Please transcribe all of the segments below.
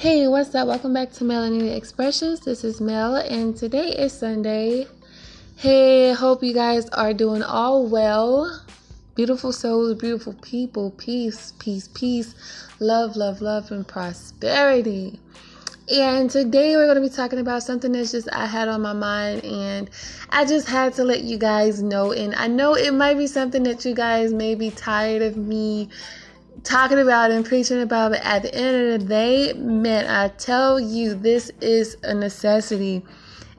Hey, what's up? Welcome back to Melanie Expressions. This is Mel, and today is Sunday. Hey, hope you guys are doing all well. Beautiful souls, beautiful people, peace, peace, peace, love, love, love, and prosperity. And today we're going to be talking about something that's just I had on my mind, and I just had to let you guys know. And I know it might be something that you guys may be tired of me talking about and preaching about, but at the end of the day, man, I tell you, this is a necessity,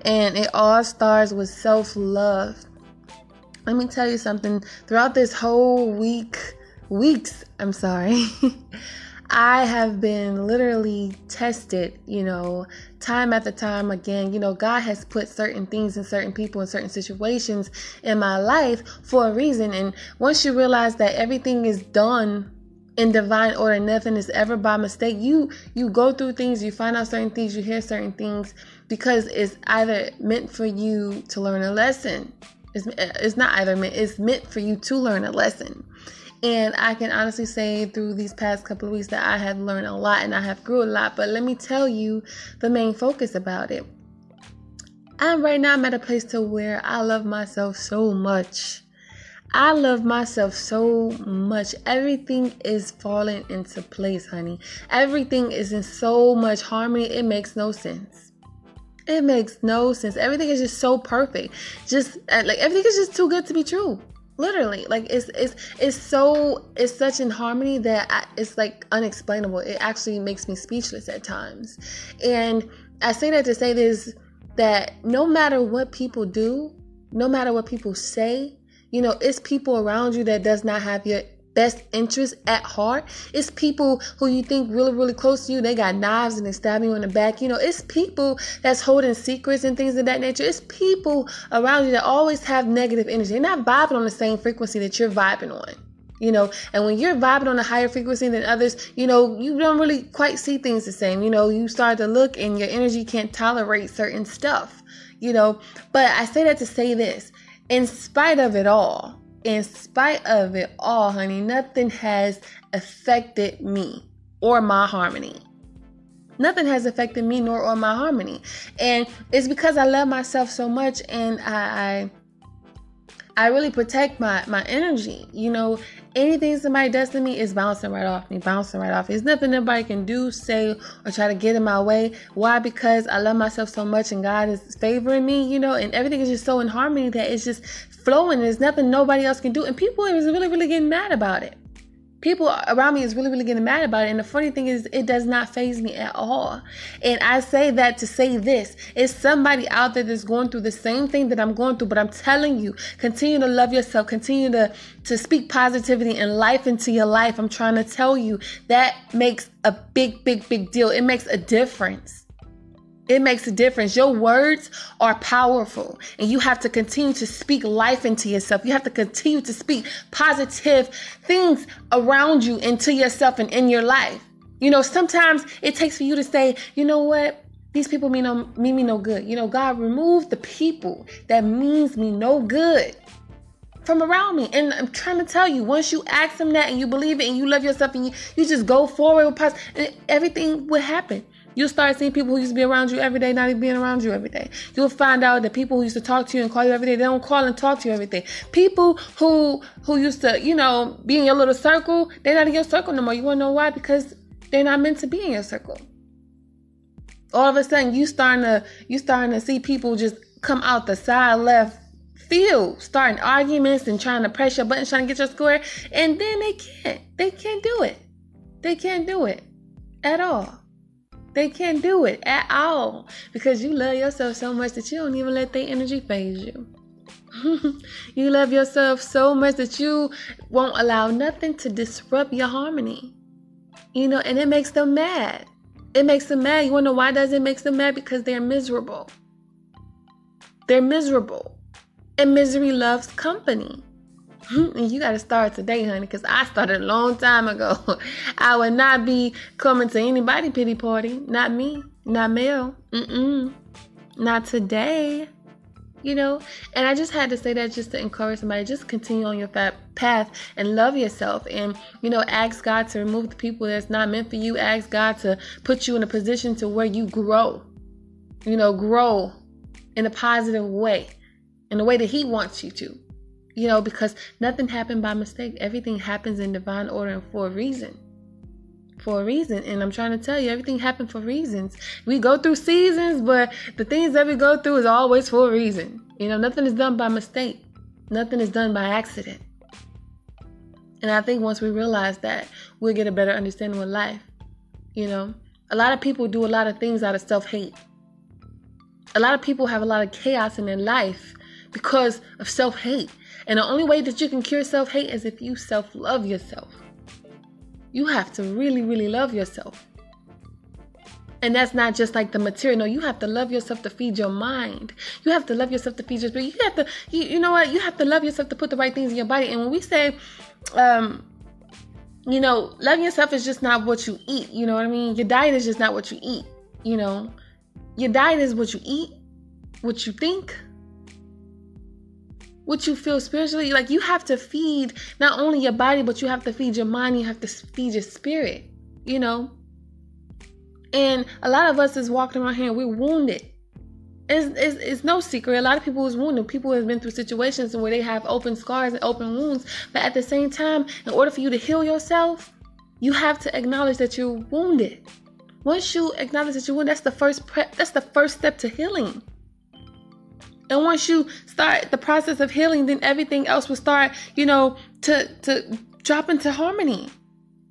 and it all starts with self love. Let me tell you something. Throughout this whole week, weeks, I'm sorry. I have been literally tested, you know, time after time again. You know, God has put certain things and certain people in certain situations in my life for a reason. And once you realize that everything is done in divine order. Nothing is ever by mistake. You you go through things you find out certain things you hear certain things because it's either meant for you to learn a lesson. It's, it's not either meant it's meant for you to learn a lesson. And i can honestly say through these past couple of weeks that i have learned a lot and i have grew a lot but let me tell you the main focus about it. I'm right now i'm at a place to where i love myself so much I love myself so much. Everything is falling into place, honey. Everything is in so much harmony. It makes no sense. It makes no sense. Everything is just so perfect. Just uh, like everything is just too good to be true. Literally, like it's it's it's so it's such in harmony that I, it's like unexplainable. It actually makes me speechless at times. And I say that to say this that no matter what people do, no matter what people say, you know, it's people around you that does not have your best interest at heart. It's people who you think really, really close to you. They got knives and they stab you in the back. You know, it's people that's holding secrets and things of that nature. It's people around you that always have negative energy. They're not vibing on the same frequency that you're vibing on. You know, and when you're vibing on a higher frequency than others, you know, you don't really quite see things the same. You know, you start to look and your energy can't tolerate certain stuff, you know. But I say that to say this in spite of it all, in spite of it all, honey, nothing has affected me or my harmony. Nothing has affected me nor or my harmony. And it's because I love myself so much and I, I I really protect my my energy. You know, anything somebody does to me is bouncing right off me, bouncing right off. There's nothing nobody can do, say, or try to get in my way. Why? Because I love myself so much and God is favoring me, you know, and everything is just so in harmony that it's just flowing. There's nothing nobody else can do. And people is really, really getting mad about it people around me is really really getting mad about it. And the funny thing is it does not faze me at all. And i say that to say this it's somebody out there that's going through the same thing that i'm going through but i'm telling you continue to love yourself. Continue to to speak positivity and life into your life. I'm trying to tell you that makes a big big big deal. It makes a difference it makes a difference. Your words are powerful, and you have to continue to speak life into yourself. You have to continue to speak positive things around you into yourself and in your life. You know, sometimes it takes for you to say, you know what? These people mean no mean me no good. You know, God remove the people that means me no good from around me. And I'm trying to tell you, once you ask them that and you believe it and you love yourself and you, you just go forward with positive, everything will happen. You'll start seeing people who used to be around you every day not even being around you every day. You'll find out that people who used to talk to you and call you every day, they don't call and talk to you every day. People who who used to, you know, be in your little circle, they're not in your circle no more. You wanna know why? Because they're not meant to be in your circle. All of a sudden you starting to you starting to see people just come out the side left field, starting arguments and trying to press your buttons, trying to get your square, and then they can't. They can't do it. They can't do it at all. They can't do it at all because you love yourself so much that you don't even let their energy faze you. you love yourself so much that you won't allow nothing to disrupt your harmony. You know, and it makes them mad. It makes them mad. You know why does it make them mad? Because they're miserable. They're miserable. And misery loves company. You got to start today, honey, because I started a long time ago. I would not be coming to anybody pity party. Not me. Not Mel. Mm-mm. Not today. you know and i just had to say that just to encourage somebody just continue on your path and love yourself and you know ask god to remove the people that's not meant for you ask god to put you in a position to where you grow you know grow in a positive way in the way that he wants you to you know because nothing happened by mistake everything happens in divine order and for a reason for a reason. And I'm trying to tell you, everything happened for reasons. We go through seasons, but the things that we go through is always for a reason. You know, nothing is done by mistake, nothing is done by accident. And I think once we realize that, we'll get a better understanding of life. You know, a lot of people do a lot of things out of self hate. A lot of people have a lot of chaos in their life because of self hate. And the only way that you can cure self hate is if you self love yourself. You have to really, really love yourself. And that's not just like the material. No, you have to love yourself to feed your mind. You have to love yourself to feed your spirit. You have to, you, you know what? You have to love yourself to put the right things in your body. And when we say, um, you know, loving yourself is just not what you eat. You know what I mean? Your diet is just not what you eat. You know, your diet is what you eat, what you think, what you feel spiritually. Like you have to feed not only your body, but you have to feed your mind, you have to feed your spirit, you know? And a lot of us is walking around here, we're wounded. It's, it's, it's, no secret. A lot of people is wounded. People have been through situations where they have open scars and open wounds. But at the same time, in order for you to heal yourself, you have to acknowledge that you're wounded. Once you acknowledge that you're wounded, that's the first prep. that's the first step to healing. And once you start the process of healing, then everything else will start, you know, to to drop into harmony.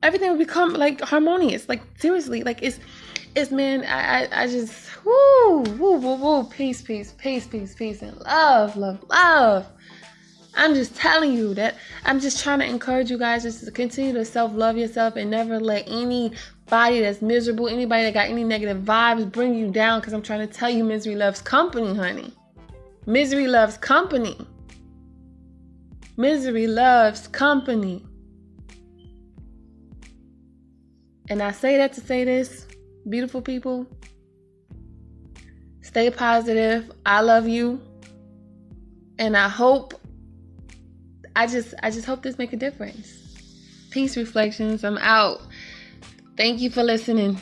Everything will become like harmonious. Like seriously, like it's it's man, I I, I just woo woo woo woo peace peace peace peace peace and love love love. I'm just telling you that I'm just trying to encourage you guys just to continue to self love yourself and never let anybody that's miserable, anybody that got any negative vibes bring you down because I'm trying to tell you misery loves company, honey. Misery loves company. Misery loves company. And I say that to say this, beautiful people. Stay positive. I love you. And I hope I just I just hope this make a difference. Peace reflections. I'm out. Thank you for listening.